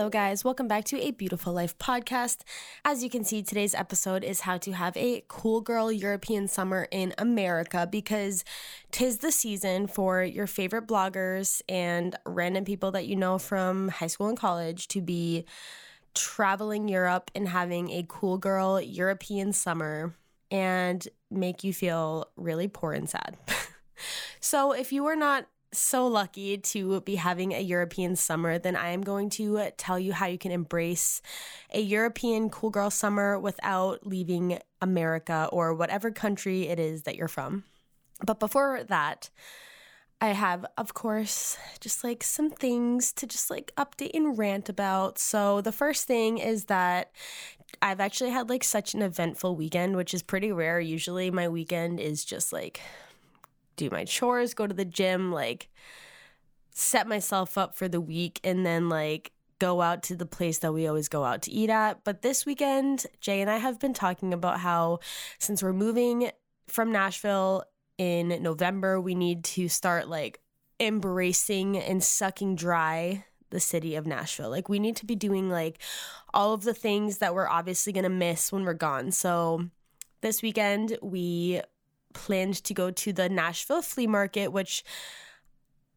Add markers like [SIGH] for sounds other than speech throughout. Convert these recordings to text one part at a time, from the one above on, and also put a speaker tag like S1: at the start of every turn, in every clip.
S1: Hello, guys. Welcome back to a Beautiful Life podcast. As you can see, today's episode is how to have a cool girl European summer in America because tis the season for your favorite bloggers and random people that you know from high school and college to be traveling Europe and having a cool girl European summer and make you feel really poor and sad. [LAUGHS] so, if you are not so lucky to be having a European summer, then I am going to tell you how you can embrace a European cool girl summer without leaving America or whatever country it is that you're from. But before that, I have, of course, just like some things to just like update and rant about. So, the first thing is that I've actually had like such an eventful weekend, which is pretty rare. Usually, my weekend is just like do my chores, go to the gym, like set myself up for the week, and then like go out to the place that we always go out to eat at. But this weekend, Jay and I have been talking about how since we're moving from Nashville in November, we need to start like embracing and sucking dry the city of Nashville. Like we need to be doing like all of the things that we're obviously going to miss when we're gone. So this weekend we planned to go to the Nashville flea market, which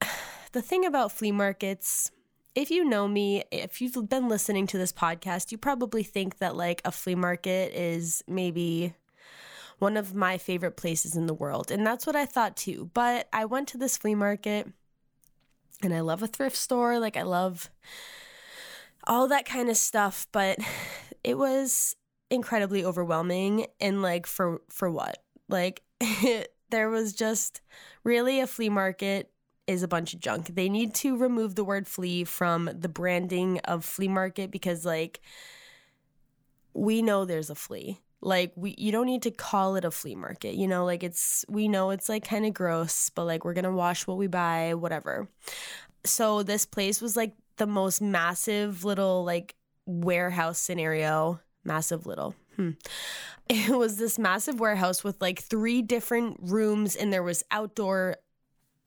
S1: [SIGHS] the thing about flea markets, if you know me, if you've been listening to this podcast, you probably think that like a flea market is maybe one of my favorite places in the world. And that's what I thought too. But I went to this flea market and I love a thrift store. Like I love all that kind of stuff. But [SIGHS] it was incredibly overwhelming and like for for what? Like [LAUGHS] there was just really a flea market is a bunch of junk. They need to remove the word flea from the branding of flea market because like we know there's a flea. Like we you don't need to call it a flea market. You know, like it's we know it's like kind of gross, but like we're going to wash what we buy, whatever. So this place was like the most massive little like warehouse scenario, massive little. Hmm. [LAUGHS] It was this massive warehouse with like three different rooms and there was outdoor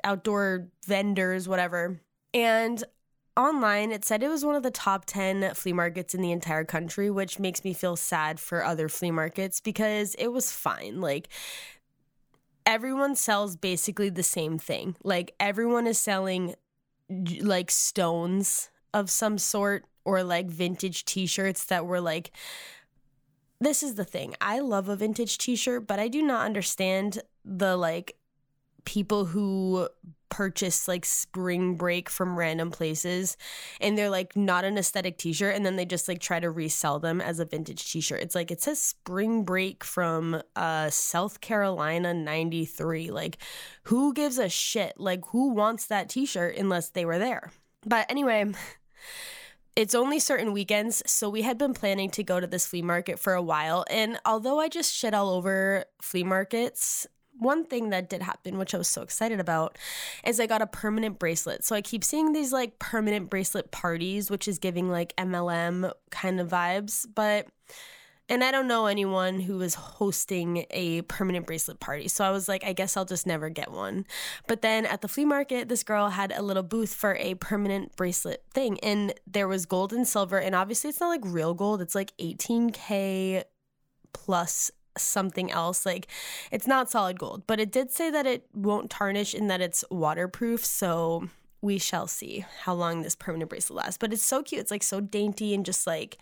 S1: outdoor vendors whatever. And online it said it was one of the top 10 flea markets in the entire country which makes me feel sad for other flea markets because it was fine. Like everyone sells basically the same thing. Like everyone is selling like stones of some sort or like vintage t-shirts that were like this is the thing. I love a vintage t-shirt, but I do not understand the like people who purchase like spring break from random places and they're like not an aesthetic t-shirt and then they just like try to resell them as a vintage t-shirt. It's like it says spring break from uh South Carolina 93. Like who gives a shit? Like who wants that t-shirt unless they were there? But anyway, it's only certain weekends, so we had been planning to go to this flea market for a while. And although I just shit all over flea markets, one thing that did happen, which I was so excited about, is I got a permanent bracelet. So I keep seeing these like permanent bracelet parties, which is giving like MLM kind of vibes. But and I don't know anyone who is hosting a permanent bracelet party. So I was like, I guess I'll just never get one. But then at the flea market, this girl had a little booth for a permanent bracelet thing. And there was gold and silver. And obviously, it's not like real gold, it's like 18K plus something else. Like it's not solid gold, but it did say that it won't tarnish and that it's waterproof. So we shall see how long this permanent bracelet lasts. But it's so cute. It's like so dainty and just like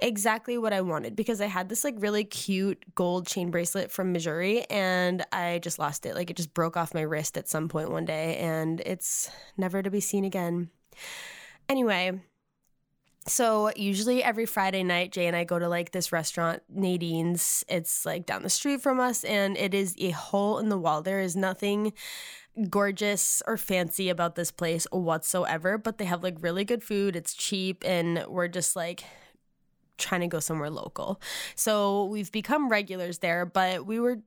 S1: exactly what I wanted because I had this like really cute gold chain bracelet from Missouri and I just lost it. Like it just broke off my wrist at some point one day and it's never to be seen again. Anyway, so usually every Friday night, Jay and I go to like this restaurant, Nadine's. It's like down the street from us, and it is a hole in the wall. There is nothing gorgeous or fancy about this place whatsoever, but they have like really good food. It's cheap, and we're just like trying to go somewhere local. So we've become regulars there, but we were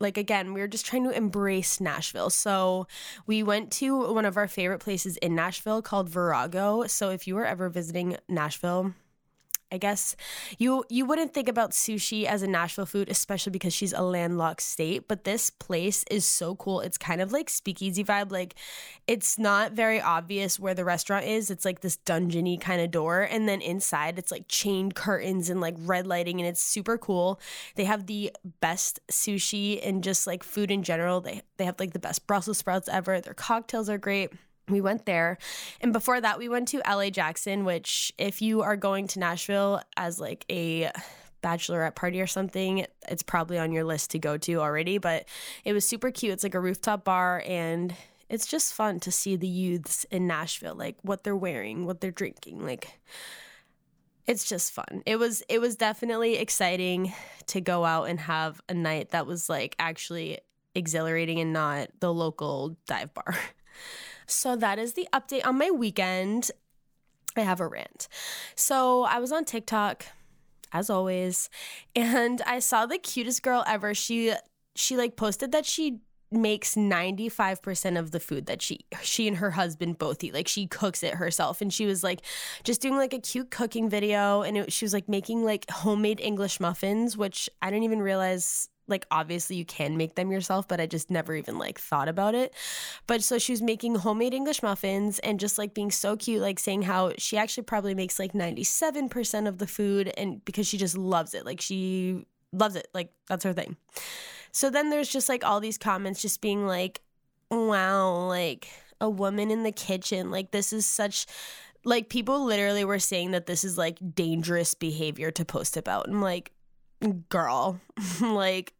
S1: like again, we were just trying to embrace Nashville. So we went to one of our favorite places in Nashville called Virago. So if you were ever visiting Nashville, I guess you you wouldn't think about sushi as a Nashville food, especially because she's a landlocked state. But this place is so cool. It's kind of like speakeasy vibe. Like it's not very obvious where the restaurant is. It's like this dungeony kind of door, and then inside it's like chained curtains and like red lighting, and it's super cool. They have the best sushi and just like food in general. They they have like the best Brussels sprouts ever. Their cocktails are great we went there and before that we went to L.A. Jackson which if you are going to nashville as like a bachelorette party or something it's probably on your list to go to already but it was super cute. It's like a rooftop bar and it's just fun to see the youths in nashville like what they're wearing what they're drinking like it's just fun. It was it was definitely exciting to go out and have a night that was like actually exhilarating and not the local dive bar [LAUGHS] So that is the update on my weekend. I have a rant. So I was on TikTok as always [LAUGHS] and I saw the cutest girl ever. She she like posted that she makes 95% of the food that she she and her husband both eat like she cooks it herself and she was like just doing like a cute cooking video and it, she was like making like homemade english muffins which i didn't even realize like obviously you can make them yourself but i just never even like thought about it. But so she was making homemade english muffins and just like being so cute like saying how she actually probably makes like 97% of the food and because she just loves it. Like she loves it. Like that's her thing. So then there's just like all these comments just being like wow like a woman in the kitchen. Like this is such like people literally were saying that this is like dangerous behavior to post about. I'm like girl, [LAUGHS] like,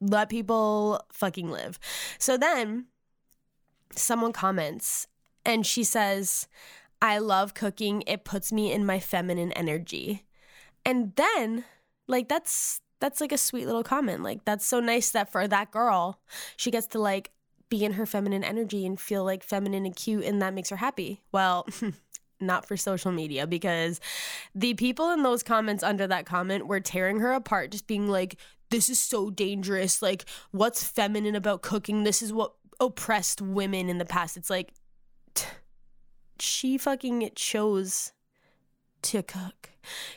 S1: let people fucking live. So then someone comments and she says, I love cooking. It puts me in my feminine energy. And then, like, that's that's like a sweet little comment. Like, that's so nice that for that girl, she gets to like be in her feminine energy and feel like feminine and cute, and that makes her happy. Well, [LAUGHS] not for social media because the people in those comments under that comment were tearing her apart, just being like, this is so dangerous. Like, what's feminine about cooking? This is what oppressed women in the past. It's like, t- she fucking chose to cook.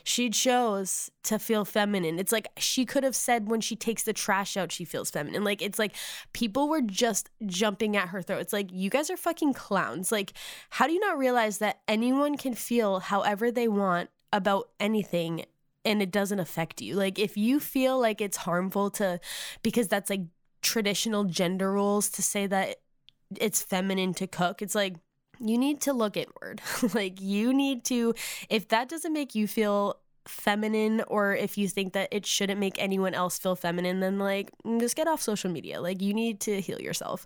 S1: She chose to feel feminine. It's like she could have said when she takes the trash out, she feels feminine. Like, it's like people were just jumping at her throat. It's like, you guys are fucking clowns. Like, how do you not realize that anyone can feel however they want about anything and it doesn't affect you? Like, if you feel like it's harmful to, because that's like traditional gender roles to say that it's feminine to cook, it's like, you need to look inward. [LAUGHS] like, you need to, if that doesn't make you feel feminine or if you think that it shouldn't make anyone else feel feminine, then like mm, just get off social media. Like, you need to heal yourself.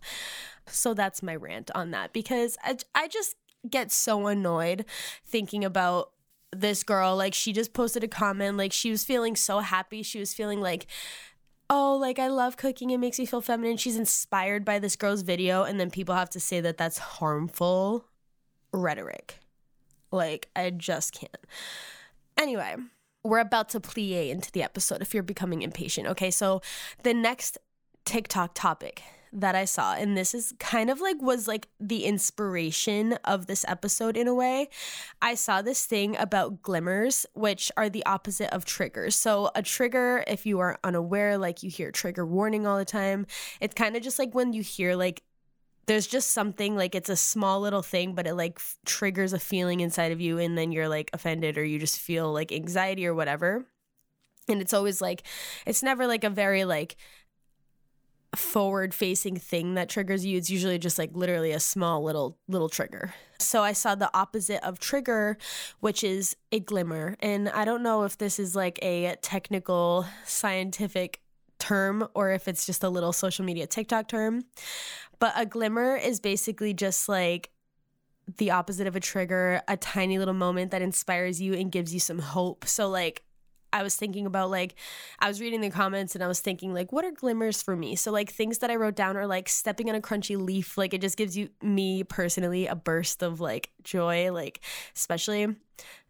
S1: So that's my rant on that because I, I just get so annoyed thinking about this girl. Like, she just posted a comment, like, she was feeling so happy. She was feeling like, oh, like I love cooking. It makes me feel feminine. She's inspired by this girl's video. And then people have to say that that's harmful rhetoric. Like, I just can't. Anyway, we're about to plie into the episode if you're becoming impatient. Okay, so the next TikTok topic that I saw, and this is kind of like was like the inspiration of this episode in a way. I saw this thing about glimmers, which are the opposite of triggers. So, a trigger, if you are unaware, like you hear trigger warning all the time, it's kind of just like when you hear like there's just something like it's a small little thing but it like f- triggers a feeling inside of you and then you're like offended or you just feel like anxiety or whatever and it's always like it's never like a very like forward facing thing that triggers you it's usually just like literally a small little little trigger. So i saw the opposite of trigger which is a glimmer. And i don't know if this is like a technical scientific term or if it's just a little social media tiktok term but a glimmer is basically just like the opposite of a trigger a tiny little moment that inspires you and gives you some hope. So like I was thinking about like I was reading the comments and I was thinking like what are glimmers for me? So like things that I wrote down are like stepping on a crunchy leaf, like it just gives you me personally a burst of like joy, like especially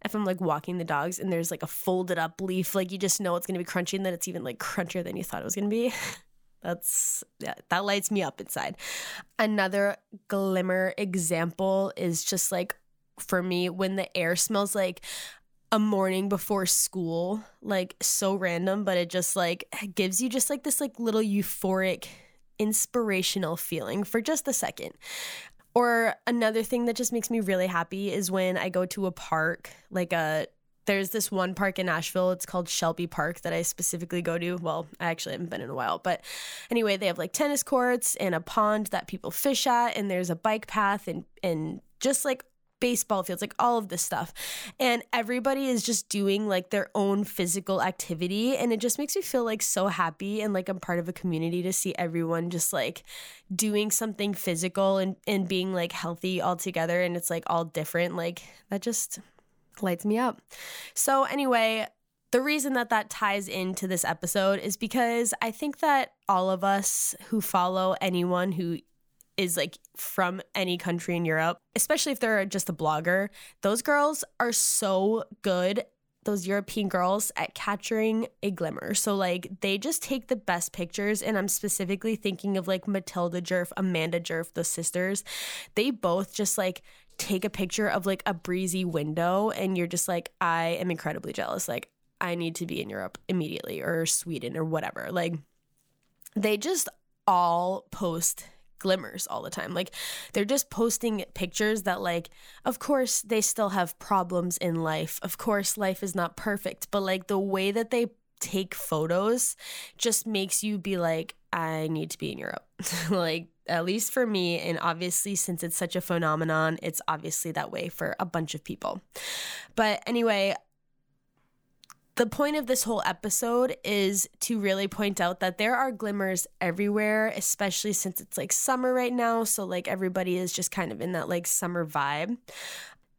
S1: if I'm like walking the dogs and there's like a folded up leaf, like you just know it's gonna be crunchy and then it's even like crunchier than you thought it was gonna be. [LAUGHS] That's yeah, that lights me up inside. Another glimmer example is just like for me when the air smells like a morning before school, like so random, but it just like gives you just like this like little euphoric inspirational feeling for just a second. Or another thing that just makes me really happy is when I go to a park, like a there's this one park in Nashville. It's called Shelby Park that I specifically go to. Well, I actually haven't been in a while, but anyway, they have like tennis courts and a pond that people fish at, and there's a bike path and and just like baseball fields, like all of this stuff. And everybody is just doing like their own physical activity. And it just makes me feel like so happy and like I'm part of a community to see everyone just like doing something physical and, and being like healthy all together. And it's like all different. Like that just lights me up. So, anyway, the reason that that ties into this episode is because I think that all of us who follow anyone who is like from any country in Europe, especially if they're just a blogger, those girls are so good those European girls at capturing a glimmer. So like they just take the best pictures and I'm specifically thinking of like Matilda Djerf, Amanda Djerf, the sisters. They both just like take a picture of like a breezy window and you're just like I am incredibly jealous. Like I need to be in Europe immediately or Sweden or whatever. Like they just all post glimmers all the time. Like they're just posting pictures that like of course they still have problems in life. Of course life is not perfect, but like the way that they take photos just makes you be like I need to be in Europe. [LAUGHS] like at least for me and obviously since it's such a phenomenon, it's obviously that way for a bunch of people. But anyway, the point of this whole episode is to really point out that there are glimmers everywhere, especially since it's like summer right now. So, like, everybody is just kind of in that like summer vibe.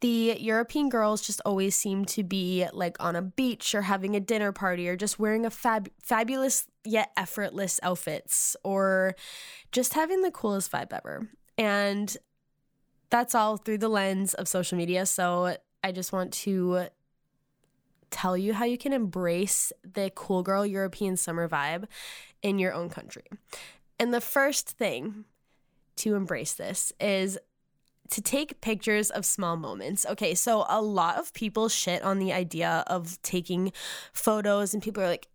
S1: The European girls just always seem to be like on a beach or having a dinner party or just wearing a fab- fabulous yet effortless outfits or just having the coolest vibe ever. And that's all through the lens of social media. So, I just want to tell you how you can embrace the cool girl European summer vibe in your own country. And the first thing to embrace this is to take pictures of small moments. Okay, so a lot of people shit on the idea of taking photos, and people are like,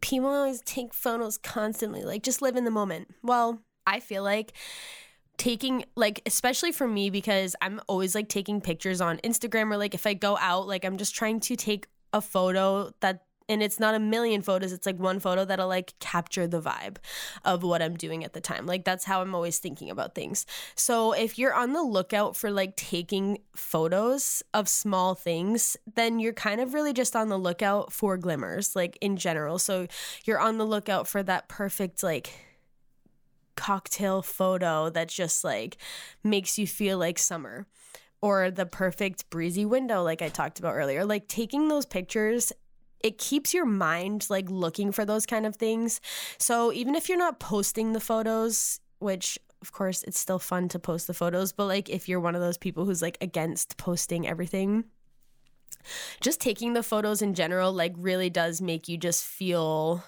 S1: people always take photos constantly, like just live in the moment. Well, I feel like taking like especially for me because I'm always like taking pictures on Instagram or like if I go out like I'm just trying to take a photo that and it's not a million photos it's like one photo that'll like capture the vibe of what i'm doing at the time. Like that's how i'm always thinking about things. So if you're on the lookout for like taking photos of small things then you're kind of really just on the lookout for glimmers like in general. So you're on the lookout for that perfect like cocktail photo that just like makes you feel like summer or the perfect breezy window like I talked about earlier. Like taking those pictures it keeps your mind like looking for those kind of things. So even if you're not posting the photos, which of course it's still fun to post the photos, but like if you're one of those people who's like against posting everything, just taking the photos in general like really does make you just feel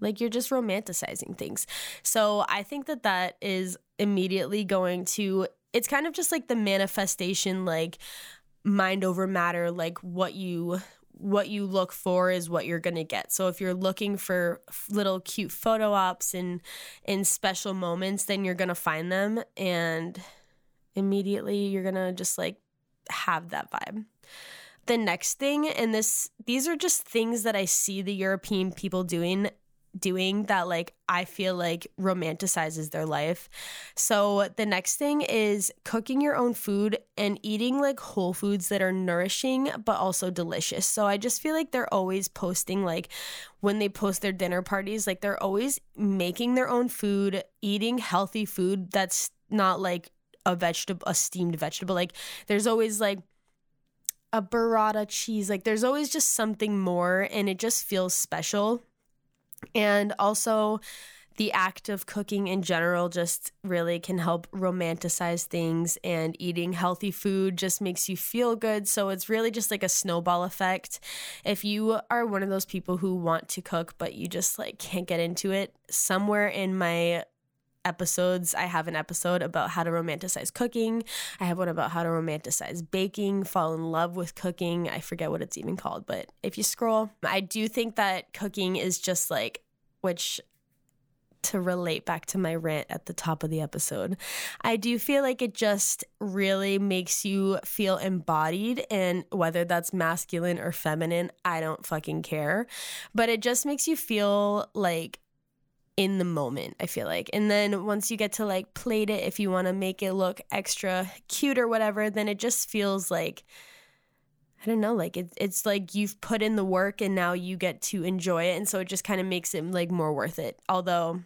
S1: like you're just romanticizing things. So I think that that is immediately going to it's kind of just like the manifestation like mind over matter like what you what you look for is what you're going to get. So if you're looking for little cute photo ops and in special moments, then you're going to find them and immediately you're going to just like have that vibe. The next thing and this these are just things that I see the European people doing doing that like I feel like romanticizes their life. So the next thing is cooking your own food and eating like whole foods that are nourishing but also delicious. So I just feel like they're always posting like when they post their dinner parties like they're always making their own food, eating healthy food that's not like a vegetable a steamed vegetable. Like there's always like a burrata cheese. Like there's always just something more and it just feels special. And also, the act of cooking in general just really can help romanticize things and eating healthy food just makes you feel good. So it's really just like a snowball effect. If you are one of those people who want to cook but you just like can't get into it somewhere in my episodes. I have an episode about how to romanticize cooking. I have one about how to romanticize baking, fall in love with cooking. I forget what it's even called, but if you scroll, I do think that cooking is just like, which to relate back to my rant at the top of the episode. I do feel like it just really makes you feel embodied, and whether that's masculine or feminine, I don't fucking care. But it just makes you feel like in the moment, I feel like. And then once you get to like plate it, if you want to make it look extra cute or whatever, then it just feels like. I don't know, like it's it's like you've put in the work and now you get to enjoy it, and so it just kind of makes it like more worth it. Although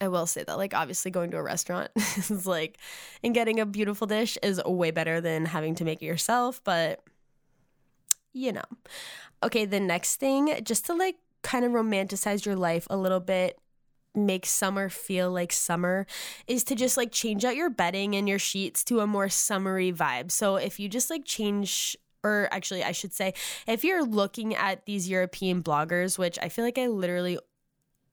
S1: I will say that, like, obviously going to a restaurant [LAUGHS] is like, and getting a beautiful dish is way better than having to make it yourself, but you know. Okay, the next thing, just to like kind of romanticize your life a little bit, make summer feel like summer, is to just like change out your bedding and your sheets to a more summery vibe. So if you just like change or actually I should say if you're looking at these European bloggers, which I feel like I literally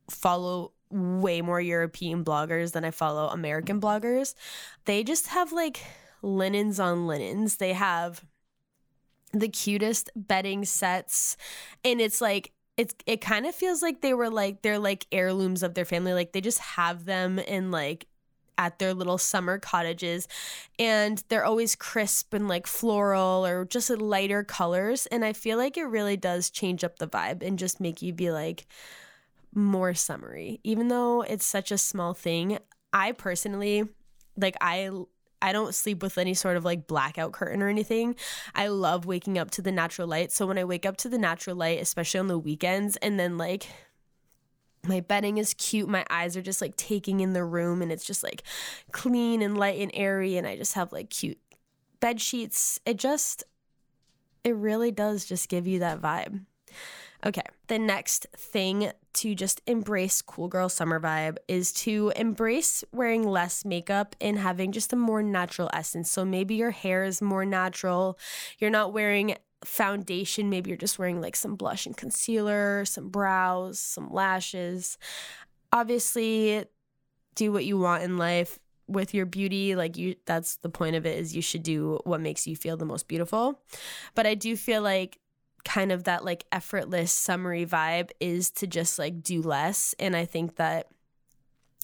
S1: follow way more European bloggers than I follow American bloggers. They just have like linens on linens. They have the cutest bedding sets and it's like it's it kind of feels like they were like they're like heirlooms of their family like they just have them in like at their little summer cottages and they're always crisp and like floral or just lighter colors and I feel like it really does change up the vibe and just make you be like more summery. Even though it's such a small thing, I personally like I I don't sleep with any sort of like blackout curtain or anything. I love waking up to the natural light. So when I wake up to the natural light, especially on the weekends, and then like my bedding is cute, my eyes are just like taking in the room and it's just like clean and light and airy, and I just have like cute bed sheets. It just, it really does just give you that vibe. Okay, the next thing to just embrace cool girl summer vibe is to embrace wearing less makeup and having just a more natural essence. So maybe your hair is more natural. You're not wearing foundation, maybe you're just wearing like some blush and concealer, some brows, some lashes. Obviously, do what you want in life with your beauty like you that's the point of it is you should do what makes you feel the most beautiful but i do feel like kind of that like effortless summery vibe is to just like do less. And i think that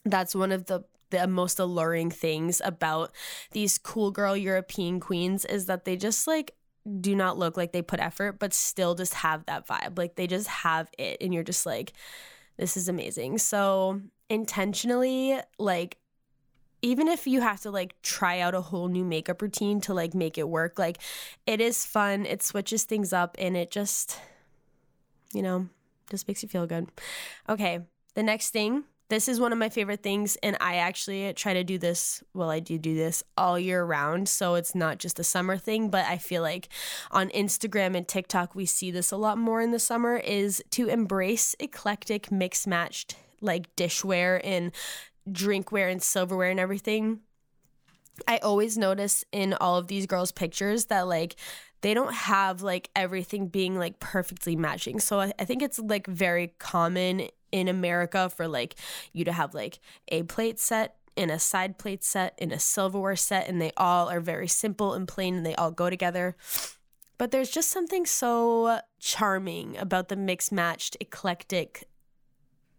S1: that's one of the the most alluring things about these cool girl european queens is that they just like do not look like they put effort but still just have that vibe. Like they just have it and you're just like this is amazing. So intentionally like even if you have to like try out a whole new makeup routine to like make it work, like it is fun. It switches things up and it just, you know, just makes you feel good. Okay, the next thing. This is one of my favorite things, and I actually try to do this. Well, I do do this all year round, so it's not just a summer thing. But I feel like on Instagram and TikTok, we see this a lot more in the summer. Is to embrace eclectic, mix matched like dishware and drinkware and silverware and everything, I always notice in all of these girls' pictures that like they don't have like everything being like perfectly matching. So I, I think it's like very common in America for like you to have like a plate set in a side plate set in a silverware set and they all are very simple and plain and they all go together. But there's just something so charming about the mixed matched eclectic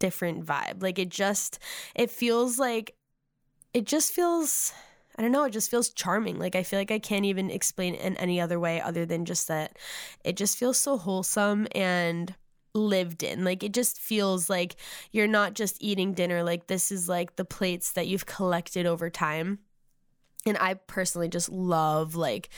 S1: different vibe. Like it just it feels like it just feels I don't know, it just feels charming. Like I feel like I can't even explain it in any other way other than just that it just feels so wholesome and lived in. Like it just feels like you're not just eating dinner, like this is like the plates that you've collected over time. And I personally just love like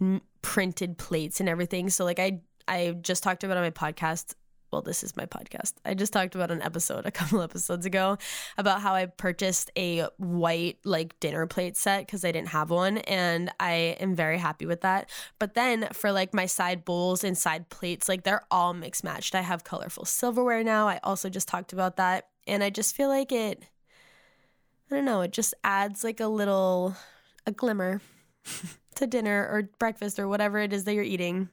S1: n- printed plates and everything. So like I I just talked about on my podcast well, this is my podcast. I just talked about an episode a [LAUGHS] couple episodes ago about how I purchased a white like dinner plate set because I didn't have one. And I am very happy with that. But then for like my side bowls and side plates, like they're all mixed matched. I have colorful silverware now. I also just talked about that. And I just feel like it, I don't know, it just adds like a little, a glimmer [LAUGHS] to dinner or breakfast or whatever it is that you're eating.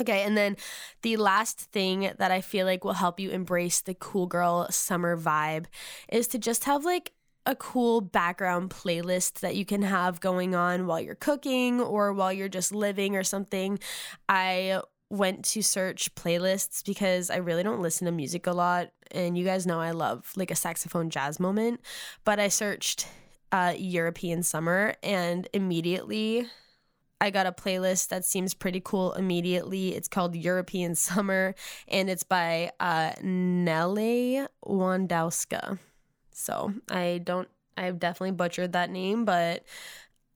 S1: Okay, and then the last thing that I feel like will help you embrace the cool girl summer vibe is to just have like a cool background playlist that you can have going on while you're cooking or while you're just living or something. I went to search playlists because I really don't listen to music a lot. And you guys know I love like a saxophone jazz moment. But I searched uh, European summer and immediately I got a playlist that seems pretty cool immediately. It's called European Summer and it's by uh, Nelly Wandowska. So I don't, I've definitely butchered that name, but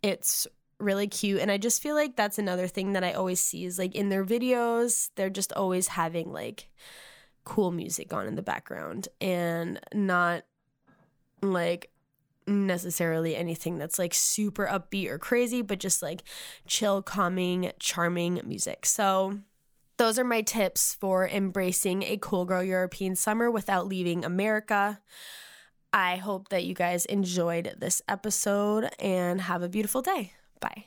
S1: it's really cute. And I just feel like that's another thing that I always see is like in their videos, they're just always having like cool music on in the background and not like necessarily anything that's like super upbeat or crazy, but just like chill, calming, charming music. So, those are my tips for embracing a cool girl European summer without leaving America. I hope that you guys enjoyed this episode and have a beautiful day. Bye.